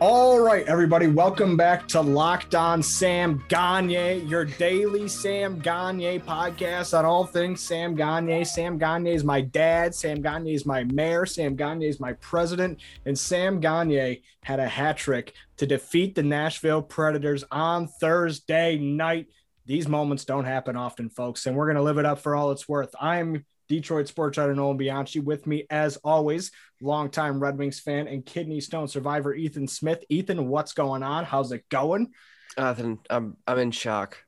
All right, everybody, welcome back to Locked On Sam Gagner, your daily Sam Gagner podcast on all things Sam Gagner. Sam Gagner is my dad, Sam Gagner is my mayor, Sam Gagner is my president, and Sam Gagner had a hat trick to defeat the Nashville Predators on Thursday night. These moments don't happen often, folks, and we're going to live it up for all it's worth. I'm Detroit sports writer Nolan Bianchi. With me, as always, longtime Red Wings fan and kidney stone survivor Ethan Smith. Ethan, what's going on? How's it going? Ethan, I'm I'm in shock.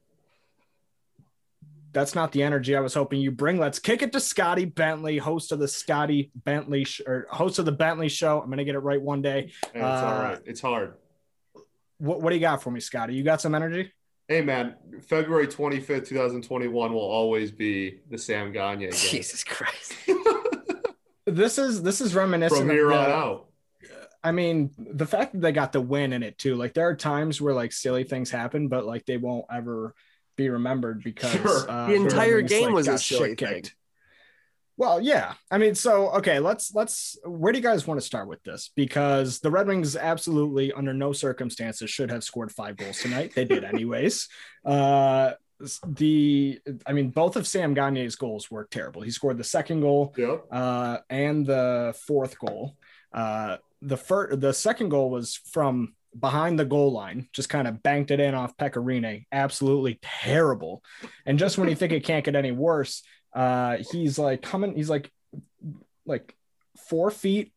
That's not the energy I was hoping you bring. Let's kick it to Scotty Bentley, host of the Scotty Bentley sh- or host of the Bentley Show. I'm gonna get it right one day. Hey, it's uh, all right. It's hard. What What do you got for me, Scotty? You got some energy? Hey man, February 25th, 2021 will always be the Sam Gagner game. Jesus Christ. this is this is reminiscent from here on out. I mean, the fact that they got the win in it too. Like there are times where like silly things happen, but like they won't ever be remembered because sure. uh, the entire game like, was a silly thing. Well, yeah. I mean, so okay, let's let's where do you guys want to start with this? Because the Red Wings absolutely under no circumstances should have scored five goals tonight. They did anyways. uh the I mean, both of Sam Gagner's goals were terrible. He scored the second goal yep. uh and the fourth goal. Uh the first the second goal was from behind the goal line, just kind of banked it in off Pekka Rinne. Absolutely terrible. And just when you think it can't get any worse, uh, he's like coming, he's like like four feet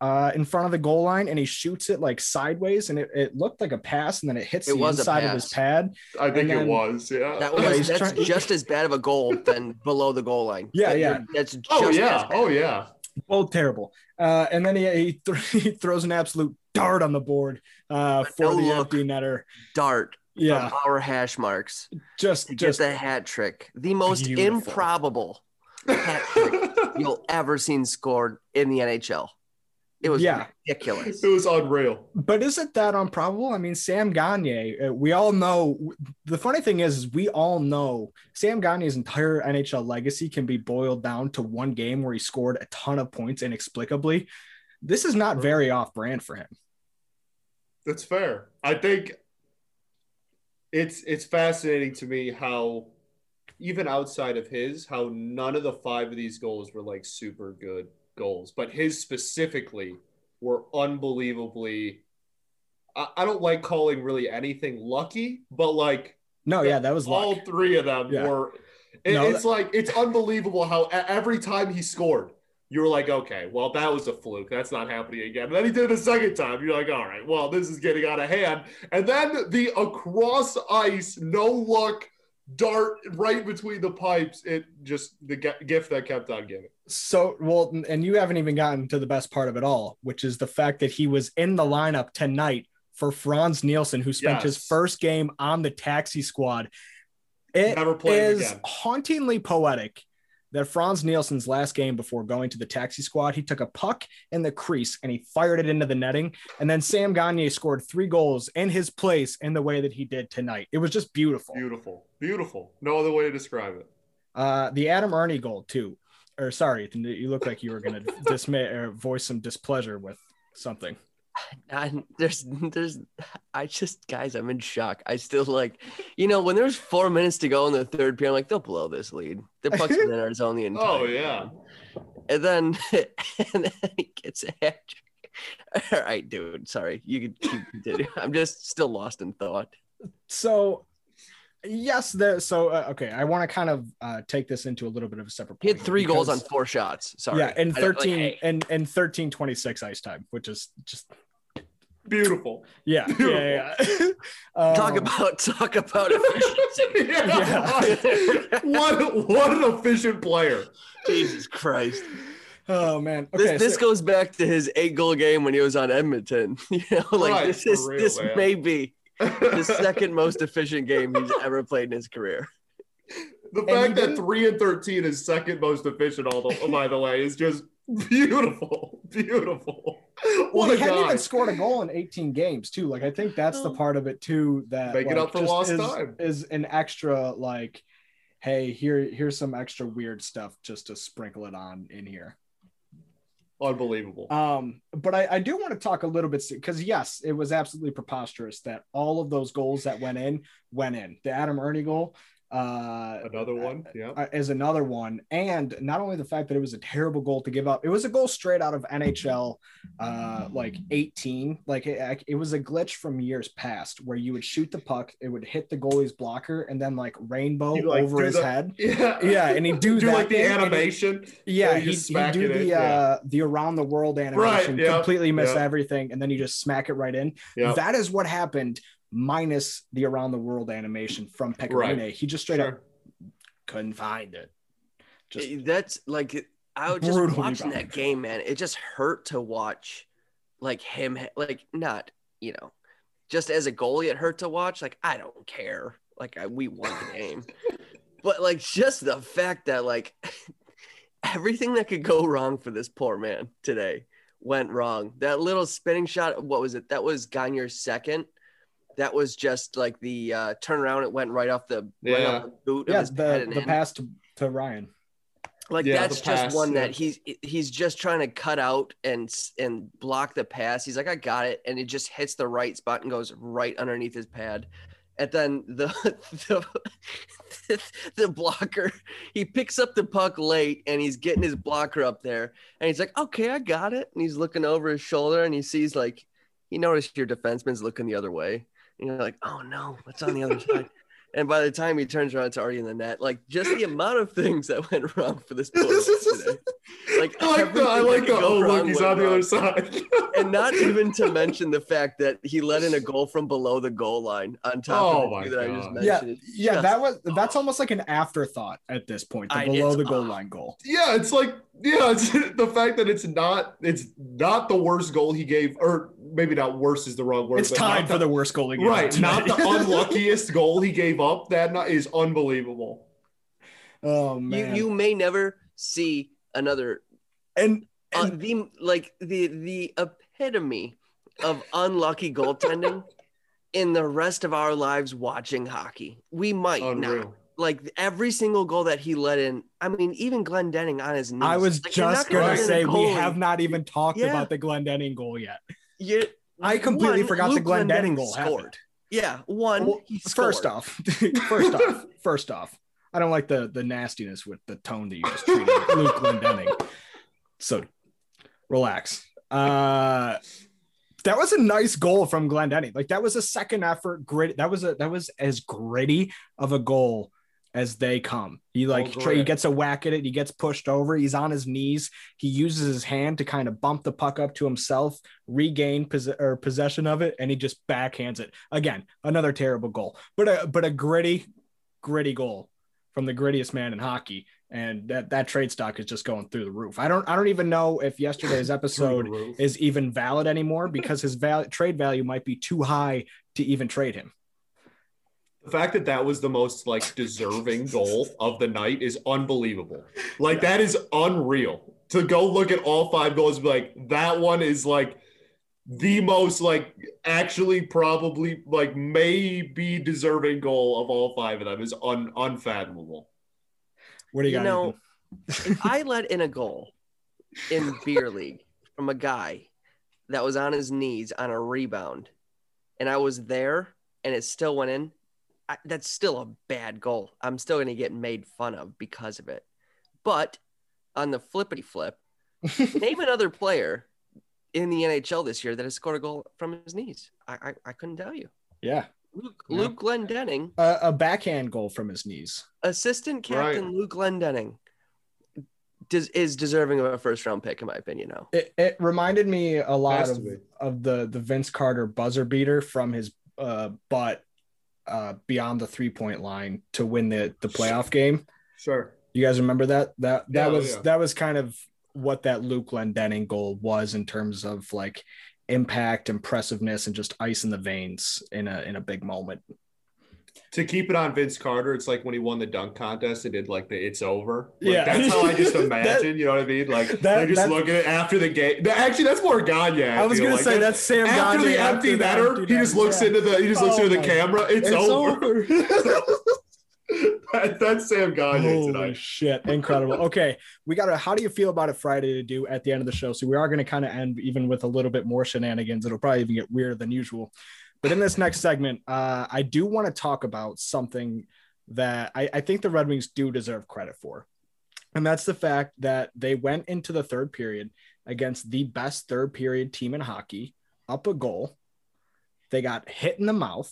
uh, in front of the goal line and he shoots it like sideways and it, it looked like a pass and then it hits it the inside of his pad. I think then, it was, yeah. That was yeah, that's trying, just as bad of a goal than below the goal line. Yeah, that, yeah. That's oh yeah, oh yeah. Both terrible. Uh, and then he he, th- he, throws an absolute dart on the board uh, for no the empty netter. Dart yeah. Our hash marks. Just to just get the hat trick. The most beautiful. improbable hat trick you'll ever seen scored in the nhl it was yeah. ridiculous. It was unreal. But isn't that improbable? I mean sam gagner uh, we all know the funny thing is, is we all know sam gagner's entire nhl legacy can be boiled down to one game where he scored a ton of points inexplicably. This is not very off brand for him. That's fair. I think it's it's fascinating to me how even outside of his, how none of the five of these goals were like super good goals, but his specifically were unbelievably. I, I don't like calling really anything lucky, but like no, yeah, that was all luck. three of them yeah. were. It, no, it's that... like it's unbelievable how every time he scored, you were like, okay, well, that was a fluke. That's not happening again. And then he did it a second time. You're like, all right, well, this is getting out of hand. And then the across ice, no look dart right between the pipes. It just the gift that kept on giving. So, well, and you haven't even gotten to the best part of it all, which is the fact that he was in the lineup tonight for Frans Nielsen, who spent yes. his first game on the taxi squad. It Never is again. hauntingly poetic that Frans Nielsen's last game before going to the taxi squad, he took a puck in the crease and he fired it into the netting. And then Sam Gagner scored three goals in his place in the way that he did tonight. It was just beautiful. Beautiful. Beautiful. No other way to describe it. Uh, the Adam Erne goal, too. Or sorry, you look like you were going to dismay or voice some displeasure with something. I, there's there's I just guys I'm in shock. I still like you know when there's four minutes to go in the third period, I'm like they'll blow this lead. The puck's in our zone the entire. Oh yeah. Time. And then and then he gets a hat trick. All right, dude. Sorry, you can keep continuing. I'm just still lost in thought. So yes, there. So uh, okay, I want to kind of uh, take this into a little bit of a separate. He had three because, goals on four shots. Sorry. Yeah, and thirteen like, hey. and and thirteen twenty six ice time, which is just Beautiful. Yeah. Beautiful. Yeah. yeah. um, talk about talk about efficiency. yeah. what what an efficient player. Jesus Christ. Oh man. This, Okay. this so- goes back to his eight goal game when he was on Edmonton. You know, like Right, this is real, this man. may be the second most efficient game he's ever played in his career. The fact that three and thirteen is second most efficient, all the, by the way, is just beautiful, beautiful. well, What he hadn't guy! even scored a goal in 18 games too. Like I think that's the Oh. part of it too that Make it up for lost is, time. is an extra like, hey, here here's some extra weird stuff just to sprinkle it on in here. Unbelievable. Um, but I, I do want to talk a little bit because yes, it was absolutely preposterous that all of those goals that went in went in. The Adam Erne goal, uh, Another one. Yeah. uh, is another one, and not only the fact that it was a terrible goal to give up, it was a goal straight out of NHL, uh, like 18. Like it, it was a glitch from years past where you would shoot the puck, it would hit the goalie's blocker, and then like rainbow He'd, like, over his the- head. Yeah. Yeah, and he'd do, do that like the thing, and he- animation. yeah, Yeah, he just he smack do it the yeah. uh the around the world animation, yeah, completely miss yeah. everything, and then you just smack it right in. Yeah. That is what happened, minus the around the world animation from Pekka Rinne. Right. He just straight up couldn't find it. Just Eh, That's like I was just watching bad. that game, man. It just hurt to watch, like him, like not you know, just as a goalie, it hurt to watch. Like I don't care, like I, we won the game, but like just the fact that like everything that could go wrong for this poor man today went wrong. That little spinning shot, what was it? That was Gagner's second. That was just like the uh, turnaround. It went right off the, right Yeah. off the boot of yeah, his head the, and the pass to, to Ryan. Like Yeah, that's the just pass, one yeah. that he's he's just trying to cut out and and block the pass. He's like, I got it, and it just hits the right spot and goes right underneath his pad. And then the the, the blocker he picks up the puck late and he's getting his blocker up there and he's like, okay, I got it. And he's looking over his shoulder and he sees like he noticed your defenseman's looking the other way. And you're like, oh no, what's on the other side? And by the time he turns around, it's already in the net. Like just the amount of things that went wrong for this poor today. Like I like the, I like the oh look, he's went on the other side. And not even to mention the fact that he let in a goal from below the goal line on top Oh of my the two that I just God. mentioned. Yeah, It's yeah, that was that's oh. almost like an afterthought at this point, the I- below the goal oh. line goal. yeah, it's like yeah, it's the fact that it's not it's not the worst goal he gave, or maybe not worse is the wrong word. It's but tied not for the worst goal he gave right, up not the unluckiest goal he gave up. That not, is unbelievable. oh you man, you may never see another and, uh, the like the the epitome of unlucky goaltending in the rest of our lives watching hockey. We might not. Like every single goal that he let in. I mean, even Glendening on his knees. I was like, just gonna gonna let in a say we have not even talked Yeah. about the Glendening goal yet. You- I completely one, forgot the Luke Glendenning Glendening goal scored. happened. Yeah, one. Well, first off, first off, first off, I don't like the the nastiness with the tone that you just treated Luke Glendening. So relax. Uh that was a nice goal from Glendening. Like that was a second effort, grit. That was a that was as gritty of a goal as they come. He oh, like Oh, he gets a whack at it. He gets pushed over. He's on his knees. He uses his hand to kind of bump the puck up to himself, regain pos- or possession of it, and he just backhands it. Again, another terrible goal, but a but a gritty, gritty goal from the grittiest man in hockey. And that that trade stock is just going through the roof. I don't I don't even know if yesterday's episode Through the roof. is even valid anymore because his val- trade value might be too high to even trade him. The fact that that was the most like deserving goal of the night is unbelievable. Like that is unreal. To go look at all five goals, and be like that one is like the most like actually probably like maybe deserving goal of all five of them is un, unfathomable. What do you, You got? know, if I let in a goal in beer league from a guy that was on his knees on a rebound, and I was there and it still went in, I, that's still a bad goal. I'm still going to get made fun of because of it. But on the flippity flip, name another player in the NHL this year that has scored a goal from his knees. I I, I couldn't tell you. yeah, Luke, Yeah. Luke Glendening, a, a backhand goal from his knees. assistant captain Luke Glendening, does, is deserving of a first round pick in my opinion. Now. It, it reminded me a lot of, of the the Vince Carter buzzer beater from his uh, butt uh, beyond the three point line to win the the playoff game. Sure. You guys remember that? That that Yeah, was yeah. that was kind of what that Luke Glendening goal was in terms of like impact, impressiveness, and just ice in the veins in a in a big moment. To keep it on Vince Carter, it's like when he won the dunk contest and did like the "It's over." Like, Yeah. that's how I just That- imagine. you know what I mean? Like that- they're just looking at after the game. Actually, that's more Gagner. I, I was gonna like. say that's Sam after Gagner the empty after the netter. empty He just looks yeah. into the. He just looks Oh into the camera. It's, It's over. over. That- that's Sam Gagner Holy tonight. shit, incredible. Okay, we got to. How do you feel about it Friday to do at the end of the show? So we are going to kind of end even with a little bit more shenanigans. It'll probably even get weirder than usual. But in this next segment, uh, I do want to talk about something that I, I think the Red Wings do deserve credit for, and that's the fact that they went into the third period against the best third period team in hockey, up a goal. They got hit in the mouth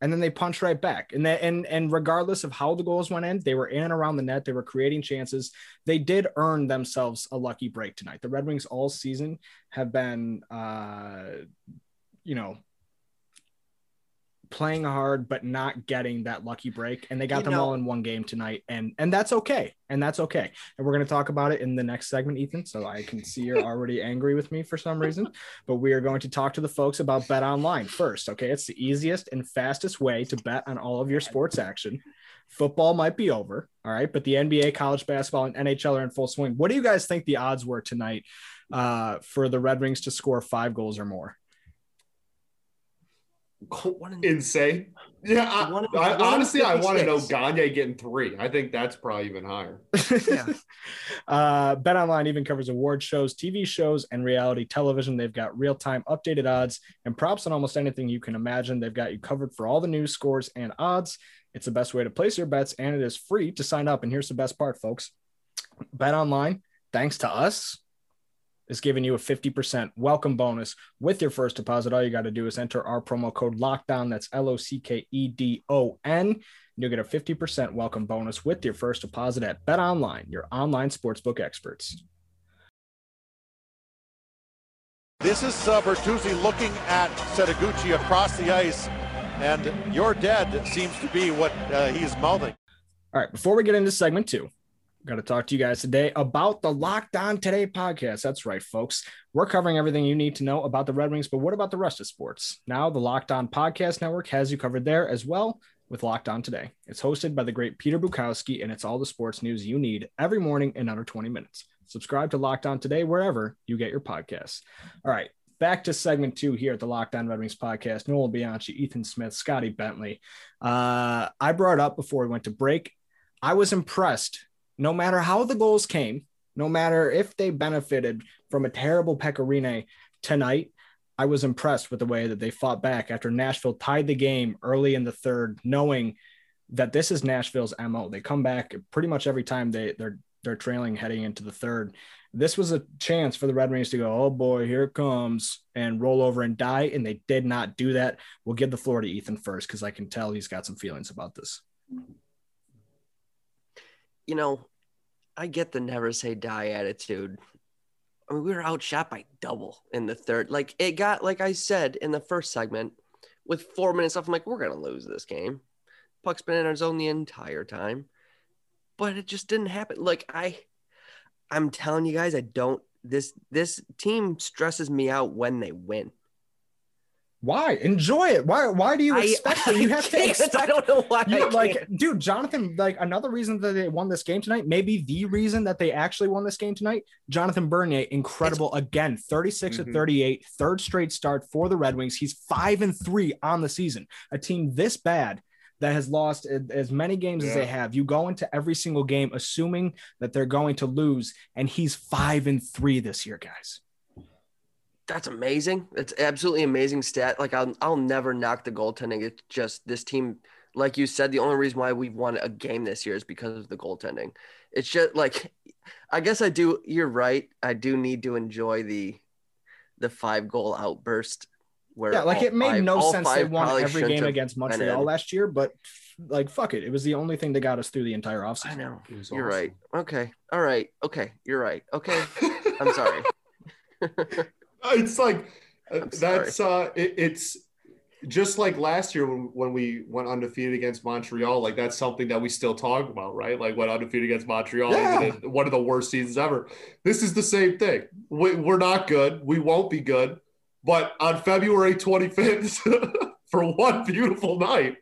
and then they punched right back. And that and and regardless of how the goals went in, they were in and around the net. They were creating chances. They did earn themselves a lucky break tonight. The Red Wings all season have been, uh, you know, playing hard but not getting that lucky break. And they got You them know- all in one game tonight. And and that's okay. And that's okay. And we're going to talk about it in the next segment ethan so i can see you're already angry with me for some reason. But we are going to talk to the folks about bet online first okay? It's the easiest and fastest way to bet on all of your sports action. Football might be over all right? But the nba college basketball and nhl are in full swing. What do you guys think the odds were tonight uh, for the red wings to score five goals or more Insane. Yeah, I, One- I, one honestly, I want to know Gagner getting three. I think that's probably even higher. Yeah. uh, Bet Online even covers award shows, TV shows, and reality television. They've got real time updated odds and props on almost anything you can imagine. They've got you covered for all the news, scores, and odds. It's the best way to place your bets, and it is free to sign up. And here's the best part, folks Bet Online, thanks to us, is giving you a 50% welcome bonus with your first deposit. All you got to do is enter our promo code lockdown. That's L O C K E D O N. You'll get a 50% welcome bonus with your first deposit at Bet Online, your online sportsbook experts. This is uh, Bertuzzi looking at Setaguchi across the ice, and you're dead seems to be what uh, he's mouthing. All right, before we get into segment two, got to talk to you guys today about the Locked On Today podcast. That's right, folks. We're covering everything you need to know about the Red Wings, but what about the rest of sports? Now, the Locked On Podcast Network has you covered there as well with Locked On Today. It's hosted by the great Peter Bukowski, and it's all the sports news you need every morning in under 20 minutes. Subscribe to Locked On Today wherever you get your podcasts. All right, back to segment two here at the Locked On Red Wings podcast. Nolan Bianchi, Ethan Smith, Scotty Bentley. Uh, I brought up before we went to break. I was impressed. No matter how the goals came, no matter if they benefited from a terrible Pekka Rinne tonight, I was impressed with the way that they fought back after Nashville tied the game early in the third, knowing that this is Nashville's MO. They come back pretty much every time they, they're they're trailing heading into the third. This was a chance for the Red Wings to go, oh boy, here it comes, and roll over and die. And they did not do that. We'll give the floor to Ethan first because I can tell he's got some feelings about this. you know, I get the never say die attitude. I mean, we were outshot by double in the third. Like it got, like I said in the first segment, with four minutes left, I'm like, we're gonna lose this game. Puck's been in our zone the entire time, but it just didn't happen. Like I, I'm telling you guys, I don't. This this team stresses me out when they win. Why enjoy it? Why? Why do you I- expect it? You have to expect. I don't know why. You, like, dude, Jonathan. Like another reason that they won this game tonight, maybe the reason that they actually won this game tonight. Jonathan Bernier, incredible again, 36 Mhm. to 38, third straight start for the Red Wings. He's five and three on the season. A team this bad that has lost as many games as they have. You go into every single game assuming that they're going to lose, and he's five and three this year, guys. That's amazing. It's absolutely amazing stat. Like I'll I'll never knock the goaltending. It's just this team, like you said, the only reason why we've won a game this year is because of the goaltending. It's just like I guess I do you're right. I do need to enjoy the the five goal outburst where Yeah, like it made five- no sense they won every game against Montreal last year, but like fuck it. It was the only thing that got us through the entire I offseason. know. You're awesome. right. Okay. All right. Okay. You're right. Okay. I'm sorry. it's like uh, I'm sorry. that's uh it, it's just like last year when, when we went undefeated against Montreal, like that's something that we still talk about, right? Like went undefeated against Montreal, Yeah. one of the worst seasons ever. This is the same thing. We, we're not good. We won't be good. But on February 25th, for one beautiful night,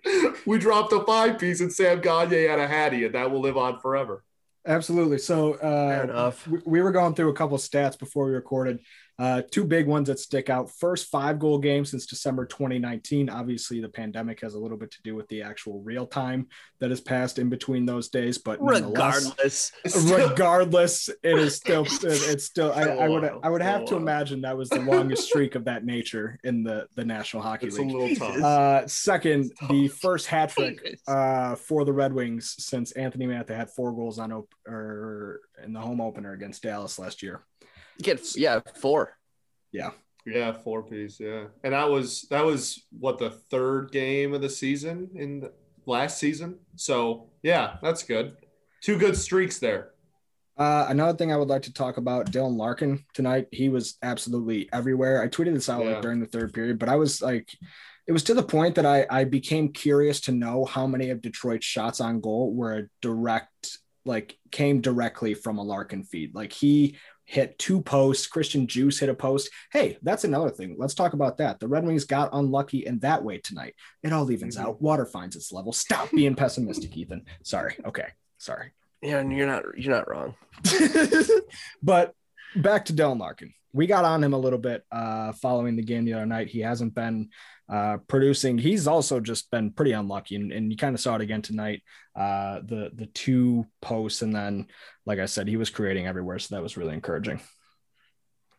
we dropped a five piece and Sam Gagner had a Hattie, and that will live on forever. Absolutely. So Fair uh, enough. we, we were going through a couple stats before we recorded. Uh, two big ones that stick out. First five goal game since December 2019. Obviously, the pandemic has a little bit to do with the actual real time that has passed in between those days, but nonetheless- Regardless. regardless, it is still it's still I, I would I would have to imagine that was the longest streak of that nature in the the National Hockey It's a League. little tough. Uh, second, the first hat trick uh, for the Red Wings since Anthony Mantha had four goals on op- or in the home opener against Dallas last year. Get yeah, four. Yeah, Yeah, four piece. Yeah, and that was that was what the third game of the season in the last season. So yeah, that's good. Two good streaks there. Uh, another thing I would like to talk about Dylan Larkin tonight. He was absolutely everywhere. I tweeted this out Yeah. like during the third period, but I was like, it was to the point that I, I became curious to know how many of Detroit's shots on goal were a direct, like came directly from a Larkin feed. Like he hit two posts. Christian Djoos hit a post. Hey, that's another thing. Let's talk about that. The Red Wings got unlucky in that way tonight. It all evens Mhm. out. Water finds its level. Stop being pessimistic, Ethan. Sorry. Okay. Sorry. Yeah, and you're not you're not wrong. but back to Dylan Larkin. We got on him a little bit uh, following the game the other night. He hasn't been uh, producing. He's also just been pretty unlucky, and, and you kind of saw it again tonight. Uh, the the two posts, and then, like I said, he was creating everywhere, so that was really encouraging.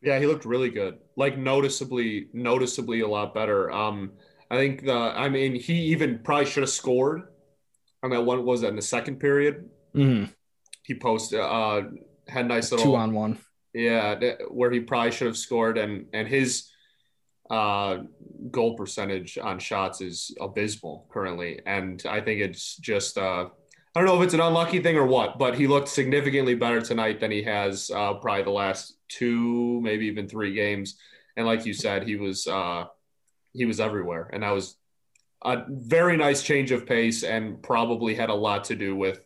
Yeah, he looked really good. Like noticeably, noticeably a lot better. Um, I think the. I mean, he even probably should have scored on that one. Was that in the second period? Mhm. He posted. Uh, had nice little Two on one. Yeah, where he probably should have scored, and and his uh, goal percentage on shots is abysmal currently, and I think it's just uh, I don't know if it's an unlucky thing or what, but he looked significantly better tonight than he has uh, probably the last two, maybe even three games, and like you said, he was uh, he was everywhere, and that was a very nice change of pace, and probably had a lot to do with.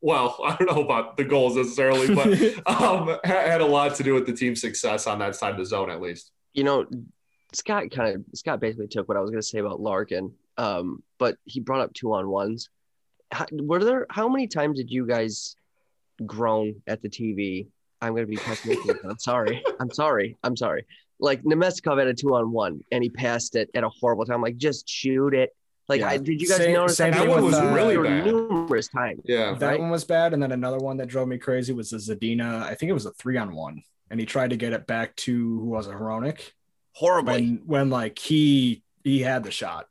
Well, I don't know about the goals necessarily, but um, had a lot to do with the team's success on that side of the zone, at least. You know, Scott kind of Scott basically took what I was going to say about Larkin, um, but he brought up two on ones. How, were there? How many times did you guys groan at the TV? I'm going to be pessimistic. I'm sorry. I'm sorry. I'm sorry. Like Namestnikov had a two on one, and he passed it at a horrible time. Like just shoot it. Like, Yeah. I, did you guys Same- notice same that? That one was uh, really There bad. numerous times. Yeah. That right? one was bad, and then another one that drove me crazy was the Zadina. I think it was a three on one, and he tried to get it back to who was it, Hronek? Horribly. When when like he he had the shot.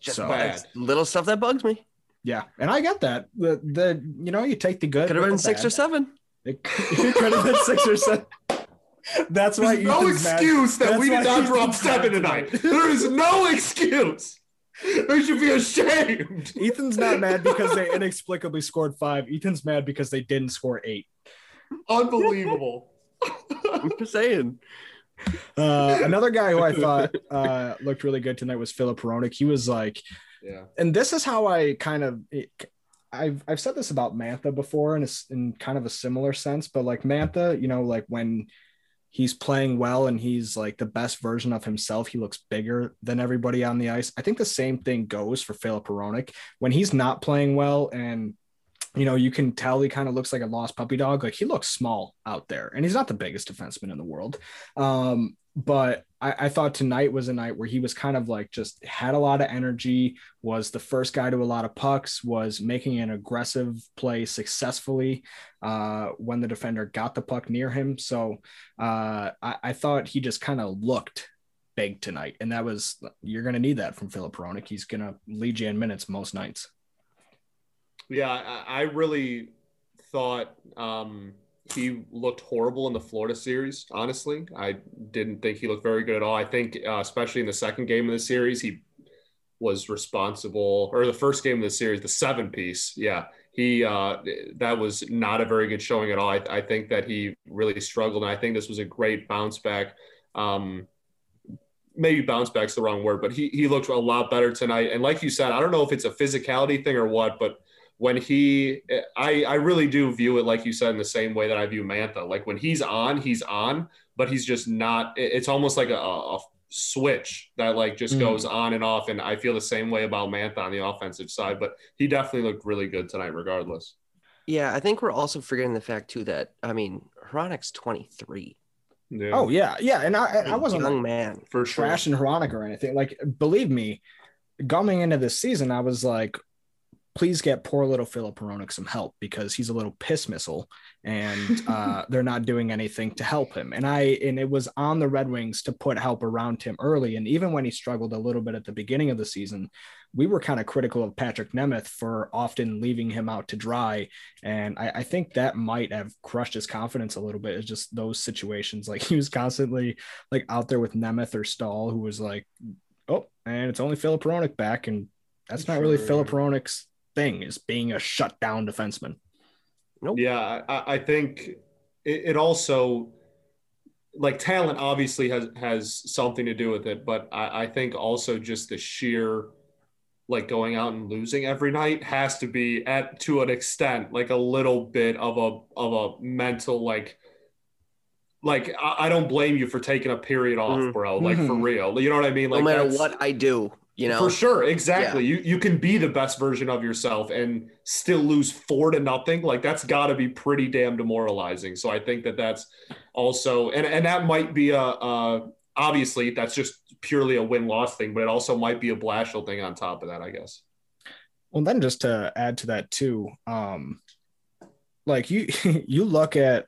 Just so- bad. little stuff that bugs me. Yeah, and I get that. The the you know you take the good. Could have been the six bad. or seven. It could have been six or seven. That's why There's no Ethan's mad. excuse that That's we why did not drop mad seven tonight. There is no excuse. They should be ashamed. Ethan's not mad because they inexplicably scored five. Ethan's mad because they didn't score eight. Unbelievable. I'm just saying. Uh, another guy who I thought uh, looked really good tonight was Filip Hronek. He was like, Yeah. and this is how I kind of I've I've said this about Mantha before in a, in kind of a similar sense, but like Mantha, you know, like when he's playing well and he's like the best version of himself, he looks bigger than everybody on the ice. I think the same thing goes for Filip Hronek when he's not playing well and you know, you can tell he kind of looks like a lost puppy dog. Like he looks small out there, and he's not the biggest defenseman in the world. Um, but I, I thought tonight was a night where he was kind of like just had a lot of energy, was the first guy to a lot of pucks, was making an aggressive play successfully uh, when the defender got the puck near him. So uh, I, I thought he just kind of looked big tonight, and that was you're going to need that from Filip Hronek. He's going to lead you in minutes most nights. Yeah, I, really thought um, he looked horrible in the Florida series. Honestly, I didn't think he looked very good at all. I think, uh, especially in the second game of the series, he was responsible, or the first game of the series, the seven piece. Yeah, he uh, that was not a very good showing at all. I, I think that he really struggled, and I think this was a great bounce back. Um, maybe bounce back's the wrong word, but he he looked a lot better tonight. And like you said, I don't know if it's a physicality thing or what, but when he I I really do view it like you said in the same way that I view Mantha. Like when he's on, he's on, but he's just not it's almost like a, a switch that like just Mm. goes on and off. And I feel the same way about Mantha on the offensive side, but he definitely looked really good tonight regardless. Yeah, I think we're also forgetting the fact too that I mean, Hronek's 23. Yeah. Oh yeah, yeah, and I I wasn't young man. for sure. trashing Hronek or anything. Like, believe me, coming into this season, I was like, please get poor little Filip Hronek some help because he's a little piss missile and uh, they're not doing anything to help him. And I and it was on the Red Wings to put help around him early. And even when he struggled a little bit at the beginning of the season, we were kind of critical of Patrick Nemeth for often leaving him out to dry. And I, I think that might have crushed his confidence a little bit. It's just those situations. Like he was constantly like out there with Nemeth or Staal, who was like, oh, and it's only Filip Hronek back. And that's not really Sure. Filip Hronek's thing is being a shutdown defenseman. Nope. Yeah, I, I think it, it also like talent obviously has has something to do with it, but I, I think also just the sheer like going out and losing every night has to be at to an extent like a little bit of a of a mental like like I, I don't blame you for taking a period off, Mhm. bro. Like for Mhm. real. You know what I mean? Like No matter what I do, you know. for sure, exactly. You you can be the best version of yourself and still lose four to nothing. Like that's got to be pretty damn demoralizing. So I think that that's also and and that might be a, a obviously that's just purely a win loss thing, but it also might be a Blashill thing on top of that, I guess. Well, then just to add to that too, um, like you you look at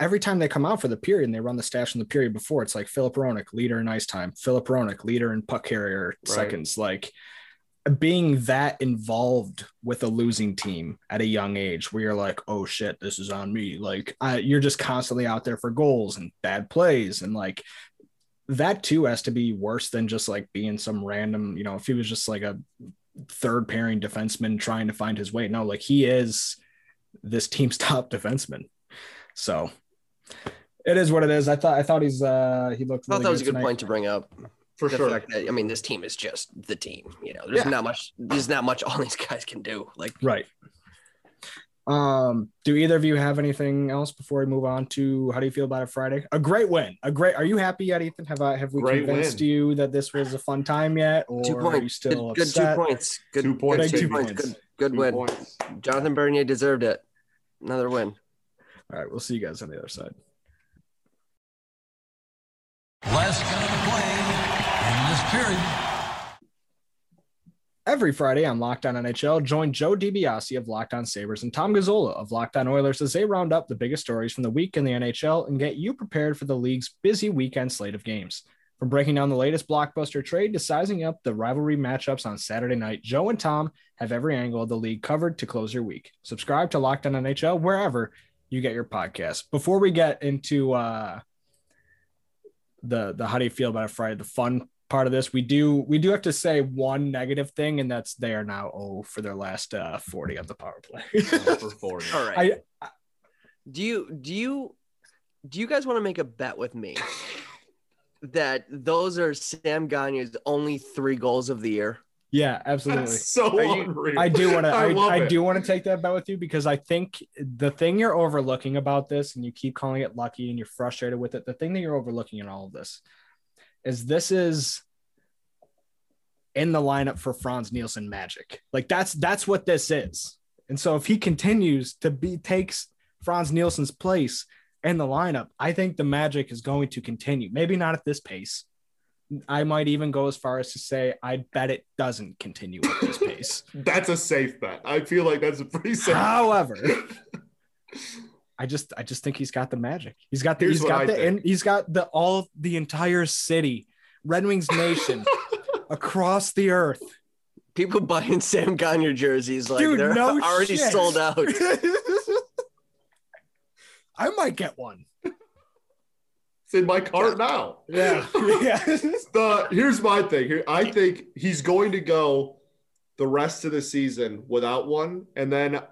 every time they come out for the period and they run the stats from the period before, it's like Filip Hronek, leader in ice time, Filip Hronek, leader in puck carrier seconds. Like being that involved with a losing team at a young age where you're like, oh shit, this is on me. Like I, you're just constantly out there for goals and bad plays. And like that too has to be worse than just like being some random, you know, if he was just like a third pairing defenseman trying to find his way. No, like he is this team's top defenseman. So it is what it is. I thought I thought he's uh he looked I thought really that was a good tonight. point to bring up. For the sure. fact that I mean, this team is just the team. You know, there's Yeah. not much. There's not much all these guys can do. Like, Right. Um, do either of you have anything else before we move on to how do you feel about it Friday? A great win. A great are you happy yet, Ethan? Have I have we Great convinced win. you that this was a fun time yet? Or two are you points. still Good, good two points. Good Two points, Good two baby. points. Good, good Two win. points. Jonathan Bernier deserved it. Another win. All right, we'll see you guys on the other side. Last gun of play in this period. Every Friday on Locked On NHL, join Joe DiBiase of Locked On Sabres and Tom Gazzola of Locked On Oilers as they round up the biggest stories from the week in the NHL and get you prepared for the league's busy weekend slate of games. From breaking down the latest blockbuster trade to sizing up the rivalry matchups on Saturday night, Joe and Tom have every angle of the league covered to close your week. Subscribe to Locked On NHL wherever you get your podcast. Before we get into uh, the the how do you feel about it Friday, the fun part of this, we do we do have to say one negative thing, and that's they are now oh for their last uh, forty on the power play. For 40. All right. I do you do you do you guys want to make a bet with me that those are Sam Gagner's only three goals of the year? Yeah, absolutely. That's so you- unreal. I do want to. I, love I, do want to take that bet with you because I think the thing you're overlooking about this, and you keep calling it lucky, and you're frustrated with it. The thing that you're overlooking in all of this is this is in the lineup for Frans Nielsen magic. Like that's that's what this is. And so if he continues to be takes Frans Nielsen's place in the lineup, I think the magic is going to continue. Maybe not at this pace. I might even go as far as to say I bet it doesn't continue at this pace. That's a safe bet. I feel like that's a pretty safe. However, I just I just think he's got the magic. He's got the Here's he's what got I the think. and he's got the all the entire city, Red Wings Nation, across the earth. People buying Sam Gagner jerseys like Dude, they're no already shit. sold out. I might get one. It's in my cart now. Yeah. yeah. the here's my thing. Here, I think he's going to go the rest of the season without one, and then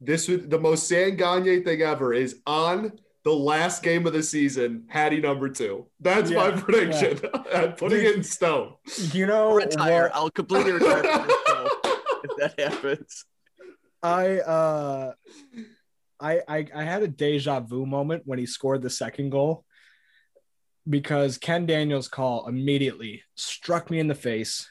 this would the most Sam Gagner thing ever is on the last game of the season, Hattie number two. That's my prediction. I'm putting Dude. it in stone. You know, retire. what? I'll completely retire from this show if that happens. I uh I, I I had a deja vu moment when he scored the second goal because Ken Daniels' call immediately struck me in the face,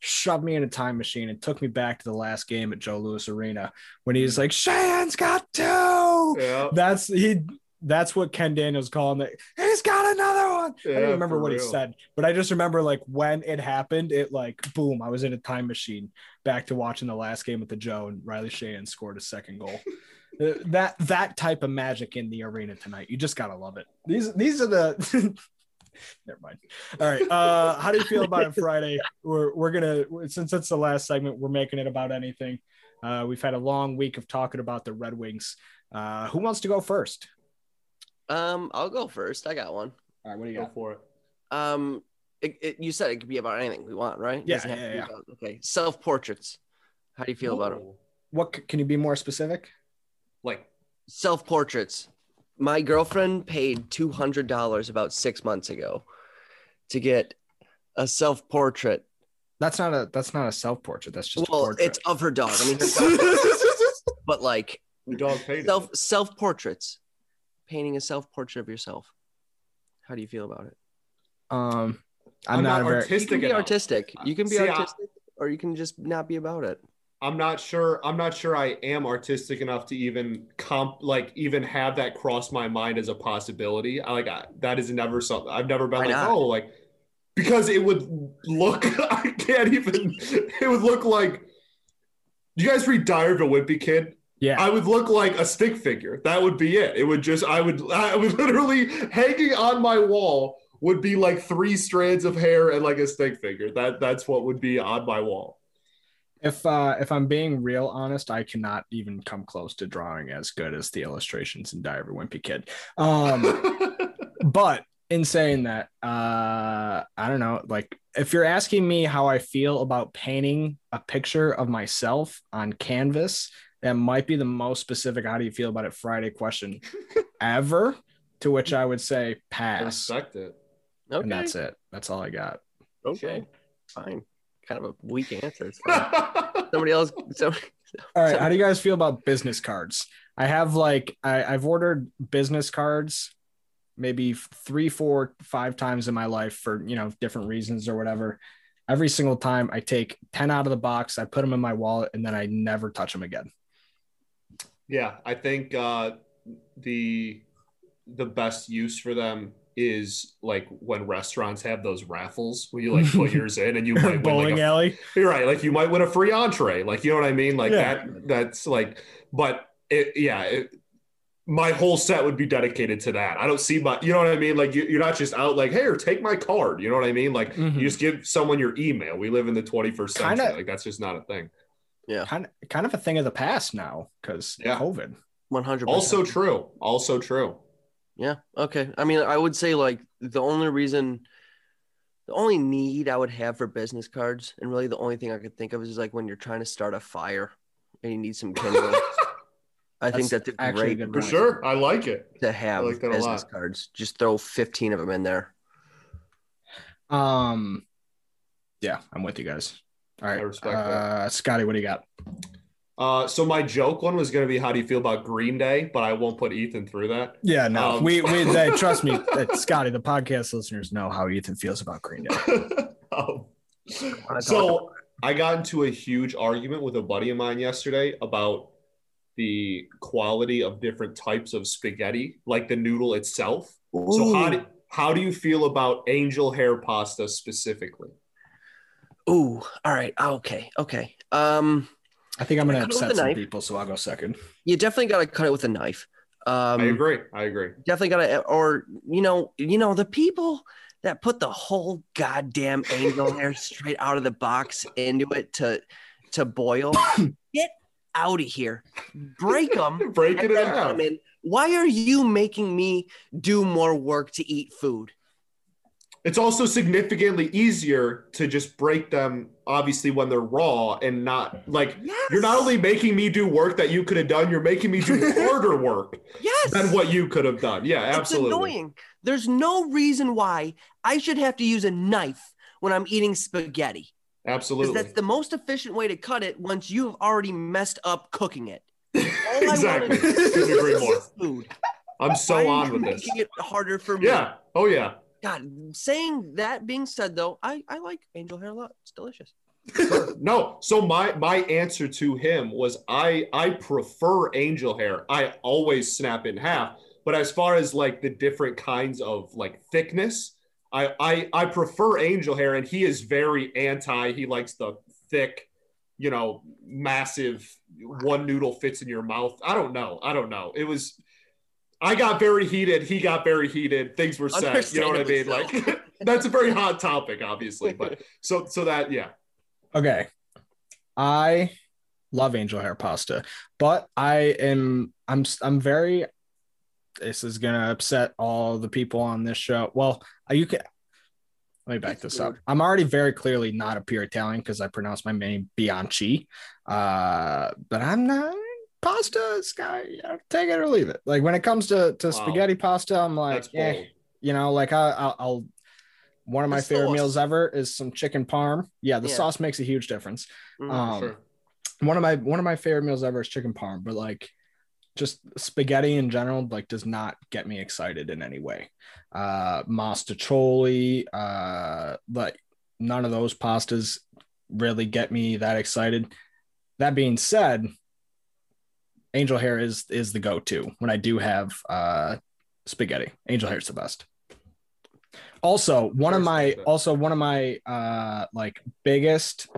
shoved me in a time machine, and took me back to the last game at Joe Louis Arena when he's like, Shane's got two. Yeah. That's he that's what Ken Daniels called him. He's got another one. I don't remember what he said, but I just remember like when it happened, it like boom, I was in a time machine back to watching the last game with the Joe and Riley Sheahan scored a second goal. That that type of magic in the arena tonight. You just gotta love it. These these are the never mind. All right. Uh how do you feel about it Friday? We're we're gonna since it's the last segment, we're making it about anything. Uh we've had a long week of talking about the Red Wings. Uh who wants to go first? Um, I'll go first. I got one. All right, what do you Go got? for it. Um, it, it, you said it could be about anything we want, right? Yeah, Doesn't have to yeah, yeah. about- okay. Self portraits. How do you feel about them? What can you be more specific? Like, Self portraits. My girlfriend paid two hundred dollars about six months ago to get a self portrait. That's not a that's not a self portrait. That's just a Well, portrait. it's of her dog. I mean, her dog, but like your dog paid self self portraits. Painting a self portrait of yourself. How do you feel about it? um, I'm, I'm not, not a very. You artistic can be enough. artistic. You can be See, I- artistic, or you can just not be about it. I'm not sure. I'm not sure I am artistic enough to even comp, like even have that cross my mind as a possibility. I like I, that is never something I've never been Why like, not? oh, like because it would look. I can't even. It would look like. Do you guys read Diary of a Wimpy Kid? Yeah, I would look like a stick figure. That would be it. It would just. I would. I would literally hanging on my wall would be like three strands of hair and like a stick figure. That that's what would be on my wall. If uh, if I'm being real honest, I cannot even come close to drawing as good as the illustrations in Diary of a Wimpy Kid. Um, but in saying that, uh, I don't know. Like, if you're asking me how I feel about painting a picture of myself on canvas, that might be the most specific. How do you feel about it? Friday question ever. To which I would say pass, respect it. Okay. and that's it. That's all I got. Okay. Fine. Kind of a weak answer. Somebody else. Somebody, All right. So- How do you guys feel about business cards? I have like I, I've ordered business cards maybe three, four, five times in my life for you know different reasons or whatever. Every single time I take 10 out of the box, I put them in my wallet, and then I never touch them again. Yeah, I think uh, the the best use for them is like when restaurants have those raffles where you like put yours in and you might win Bowling like a, alley. you're right like you might win a free entree like you know what I mean like Yeah. that that's like but it yeah it, my whole set would be dedicated to that I don't see my you know what I mean like you, you're not just out like hey or take my card you know what I mean like Mhm. you just give someone your email we live in the 21st century Kinda- like that's just not a thing Yeah, Kind of, kind of a thing of the past now because Yeah. COVID. 100 also true also true Yeah. Okay. I mean, I would say like the only reason, the only need I would have for business cards, and really the only thing I could think of is like when you're trying to start a fire and you need some kindling. I think That's that's a actually a great for point. sure I like it to have like a business lot. cards. Just throw 15 of them in there. Um, yeah, I'm with you guys. All right, I respect uh, Scotty, what do you got? Uh, so my joke one was going to be, how do you feel about Green Day? But I won't put Ethan through that. Yeah, no, Um, we we they, trust me, that Scotty. The podcast listeners know how Ethan feels about Green Day. Um, so I got into a huge argument with a buddy of mine yesterday about the quality of different types of spaghetti, like the noodle itself. So how do, how do you feel about angel hair pasta specifically? Ooh. All right. Okay. Okay. Um, I think I'm gonna Cut it with upset some knife. people, so I'll go second. you definitely got to cut it with a knife. Um, I agree. I agree. definitely gotta or you know you know the people that put the whole goddamn angel hair straight out of the box into it to to boil get out of here break them Break it in half. why are you making me do more work to eat food it's also significantly easier to just break them obviously when they're raw and not like you're not only making me do work that you could have done, you're making me do harder work yes than what you could have done. Yeah, absolutely. It's annoying. There's no reason why I should have to use a knife when I'm eating spaghetti. Absolutely. that's the most efficient way to cut it once you have already messed up cooking it. All I exactly. Couldn't agree more. Food. I'm so Why on with this. making it harder for me. Yeah. Oh yeah. God, saying that being said though, I, I like angel hair a lot. It's delicious. no so my my answer to him was i i prefer angel hair. I always snap in half but as far as like the different kinds of like thickness i i i prefer angel hair and he is very anti. He likes the thick you know massive one noodle fits in your mouth. I don't know. I don't know. It was I got very heated. He got very heated. Things were set. You know what I mean? Understandably Like that's a very hot topic, obviously. But so so that yeah. Okay. I love angel hair pasta, but I am I'm I'm very this is going to upset all the people on this show. Well, uh, you can let me back this up. I'm already very clearly not a pure Italian because I pronounce my name Bianchi. Uh, but I'm not pasta is guy, yeah, take it or leave it. Like when it comes to to Wow. spaghetti pasta, I'm like, That's eh, you know, like I, I'll, I'll one of my The favorite sauce. meals ever is some chicken parm. Yeah, the Yeah. sauce makes a huge difference. Mm, Um, Sure. one of my one of my favorite meals ever is chicken parm, but like just spaghetti in general like does not get me excited in any way. Uh mostaccioli, uh like none of those pastas really get me that excited. That being said, angel hair is is the go-to when I do have uh spaghetti. Angel hair is the best. Also, one of my also one of my uh like biggest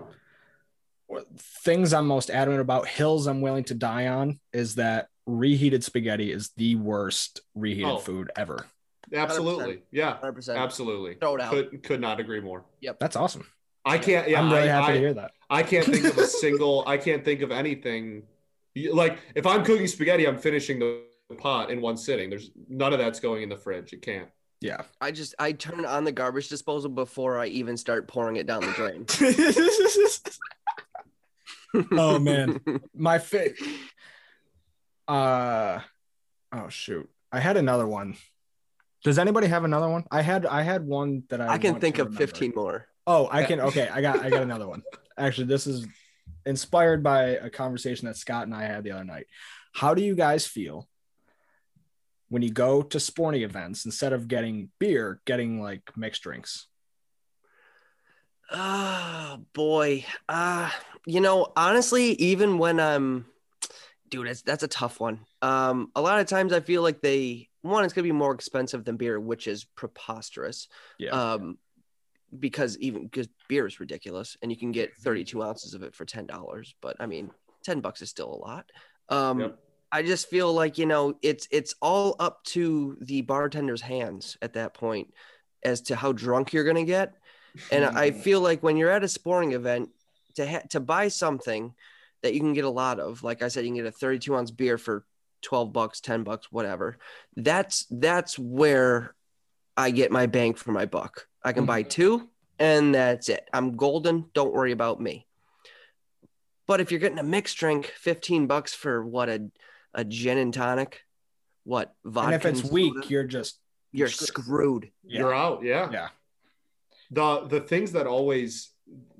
things I'm most adamant about, hills I'm willing to die on, is that reheated spaghetti is the worst reheated Oh. food ever. Absolutely. Yeah. 100%. Absolutely. Throw it out. Could could not agree more. Yep, that's awesome. I can't. Yeah. I'm really I, happy I, to hear that. I can't think of a single. I can't think of anything. Like if I'm cooking spaghetti, I'm finishing the pot in one sitting. There's none of that's going in the fridge. It can't. Yeah. I just I turn on the garbage disposal before I even start pouring it down the drain. oh man, my fit. Uh, oh shoot, I had another one. Does anybody have another one? I had I had one that I. I can think of remember. 15 more. Oh, I can. Okay, I got I got another one. Actually, this is inspired by a conversation that Scott and I had the other night. How do you guys feel when you go to sporting events instead of getting beer, getting like mixed drinks? Oh boy. Uh you know, honestly, even when I'm dude, that's that's a tough one. Um, a lot of times I feel like they one, it's gonna be more expensive than beer, which is preposterous. Yeah. Um because even because beer is ridiculous and you can get 32 ounces of it for ten dollars, but I mean 10 bucks is still a lot. Um Yep. I just feel like you know it's it's all up to the bartender's hands at that point as to how drunk you're gonna get. And I feel like when you're at a sporting event, to ha- to buy something that you can get a lot of, like I said, you can get a 32 ounce beer for 12 bucks, 10 bucks, whatever. That's that's where I get my bang for my buck. I can buy two, and that's it. I'm golden. Don't worry about me. But if you're getting a mixed drink, 15 bucks for what a a gin and tonic, what vodka? and if it's weak, soda, you're just you're screwed. yeah. You're out. Yeah. yeah. The the things that always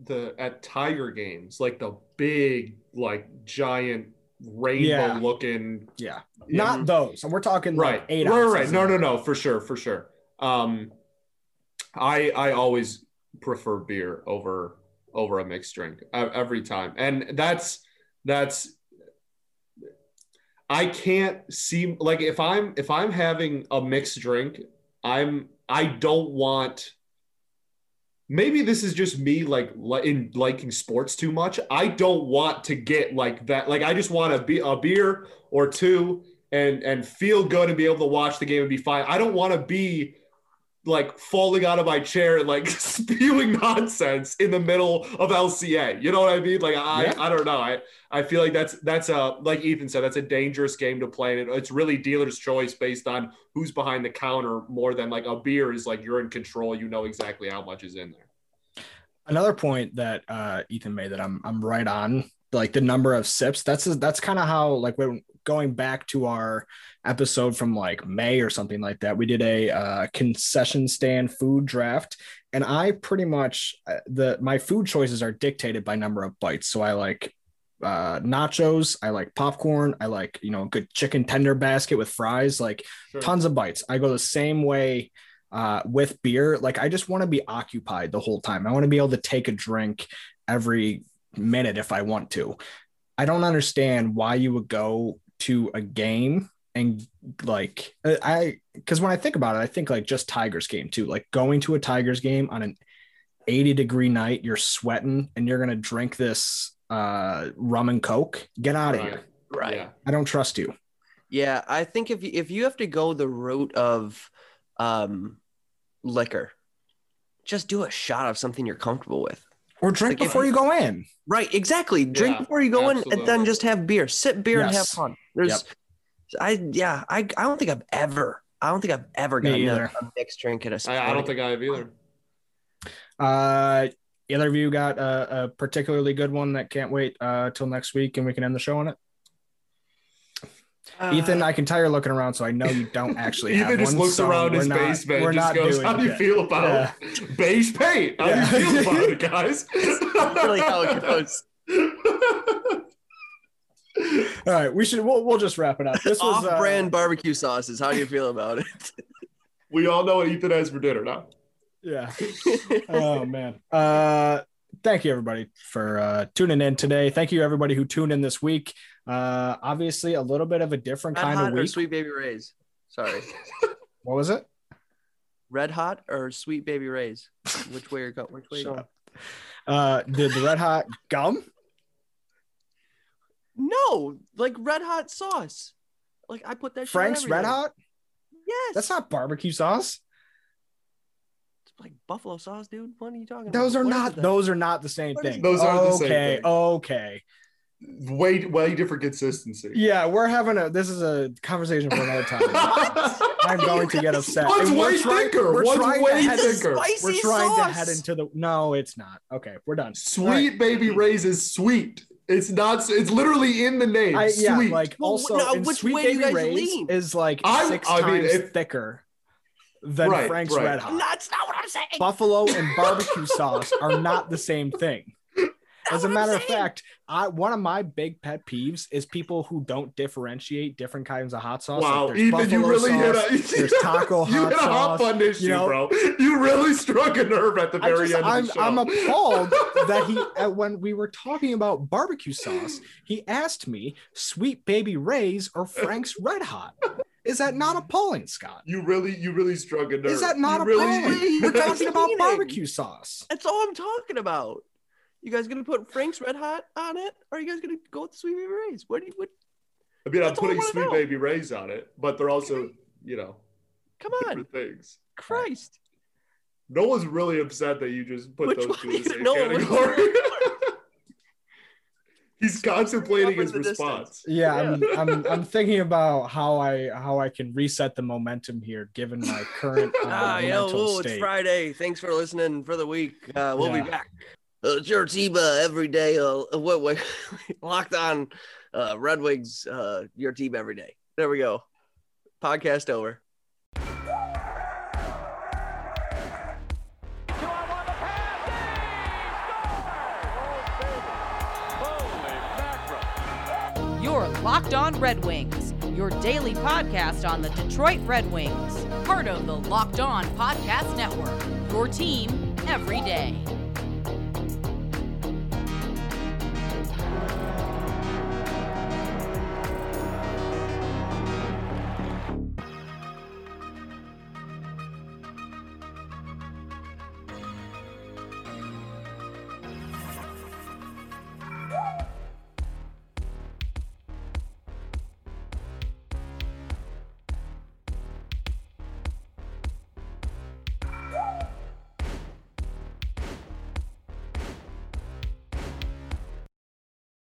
the at Tiger games, like the big, like giant rainbow Yeah. looking Yeah. Yeah. Not those. And we're talking right like eight right right no no no for sure for sure um i i always prefer beer over over a mixed drink every time and that's that's i can't see like if i'm if i'm having a mixed drink i'm i don't want maybe this is just me like in liking sports too much i don't want to get like that like i just want to be a beer or two and and feel good and be able to watch the game and be fine. I don't want to be like falling out of my chair and like spewing nonsense in the middle of LCA. You know what I mean? Like I, Yeah. I don't know. I, I feel like that's that's a like Ethan said, that's a dangerous game to play. And it's really dealer's choice based on who's behind the counter more than like a beer is like you're in control. You know exactly how much is in there. Another point that uh, Ethan made that I'm I'm right on, like the number of sips. That's that's kind of how like when going back to our episode from like May or something like that, we did a uh, concession stand food draft, and I pretty much uh, the my food choices are dictated by number of bites. So I like uh nachos i like popcorn i like you know a good chicken tender basket with fries like Sure. tons of bites. I go the same way uh, with beer. Like I just want to be occupied the whole time. I want to be able to take a drink every minute if I want to. I don't understand why you would go to a game and like uh, I because when I think about it, I think like just Tigers game too. Like going to a Tigers game on an 80 degree night, you're sweating and you're gonna drink this uh rum and coke. Get out of Right. here. Right. Yeah. I don't trust you. Yeah, I think if you, if you have to go the route of um, liquor, just do a shot of something you're comfortable with. Or drink Like before you- you go in. Right, exactly. Drink Yeah, before you go in, and then just have beer. Sip beer and have fun. There's, I yeah, I I don't think I've ever, I don't think I've ever Me gotten a, either. a mixed drink at a. I, I don't think I have either. Uh, either of you got a, a particularly good one that can't wait uh, till next week and we can end the show on it? Uh, Ethan, I can tell you're looking around, so I know you don't actually have Ethan just one, looks so around we're his not- basement we're and just not goes, doing How do you it. feel about beige paint? How Yeah. do you feel about it, guys? really how it goes. All right, we should. We'll, we'll just wrap it up. This was uh, Off-brand barbecue sauces. How do you feel about it? we all know what Ethan has for dinner now. Yeah. oh man. Uh, thank you everybody for uh, tuning in today. Thank you everybody who tuned in this week. Uh, obviously a little bit of a different Red kind hot of or sweet baby rays? Sorry, What was it? red hot or sweet baby rays? Which way you're going? Which way? You going? Uh, did the red hot gum? No, like red hot sauce. Like I put that. shit Frank's red hot? Yes. That's not barbecue sauce. It's like buffalo sauce, dude. What are you talking Those about? are What not those are not the same What thing. Those aren't the same okay, thing. okay. Way, way different consistency. Yeah, we're having a this is a conversation for another time. I'm going to get upset. One's And we're way trying- thicker. We're One's trying way to head thicker. In, we're trying to head into the no, it's not. Okay, we're done. Sweet baby rays is sweet. It's not. It's literally in the name. I, yeah, sweet. like Well, also now, in which Sweet way do you Baby guys Ray's lean? is like I- 6 I mean, times if- thicker than Right, Frank's right. Red Hot. That's not what I'm saying. Buffalo and barbecue sauce are not the same thing. As a matter of fact, I one of my big pet peeves is people who don't differentiate different kinds of hot sauce. Wow, there's Ethan, you really sauce, hit a. there's taco you hot hit a hot sauce. issue, you know? bro. You really struck a nerve at the very just, end of I'm, the show. I'm appalled that he, when we were talking about barbecue sauce, he asked me Sweet Baby Ray's or Frank's Red Hot. Is that not appalling, Scott? You really, you really struck a nerve. Is that not you appalling? We're talking about barbecue sauce. That's all I'm talking about. You guys gonna put Frank's Red Hot on it, or are you guys gonna go with the Sweet Baby Rays? What do you? What? I mean, I'm That's all I putting sweet know. baby rays on it, but they're also, you know, Come on, things. Christ! No one's really upset that you just put Which those two in the same No category. He's contemplating his the distance. response. Yeah, I'm, I'm I'm thinking about how I how I can reset the momentum here, given my current uh, Ah, you know, mental oh, it's. Friday. Thanks for listening for the week. Uh, we'll Yeah. be back. Uh, team uh, every day. Uh, what, what, locked on uh, Red Wings. Uh, your team every day. There we go. Podcast over. Your Locked On Red Wings, your daily podcast on the Detroit Red Wings, part of the Locked On Podcast Network. Your team every day.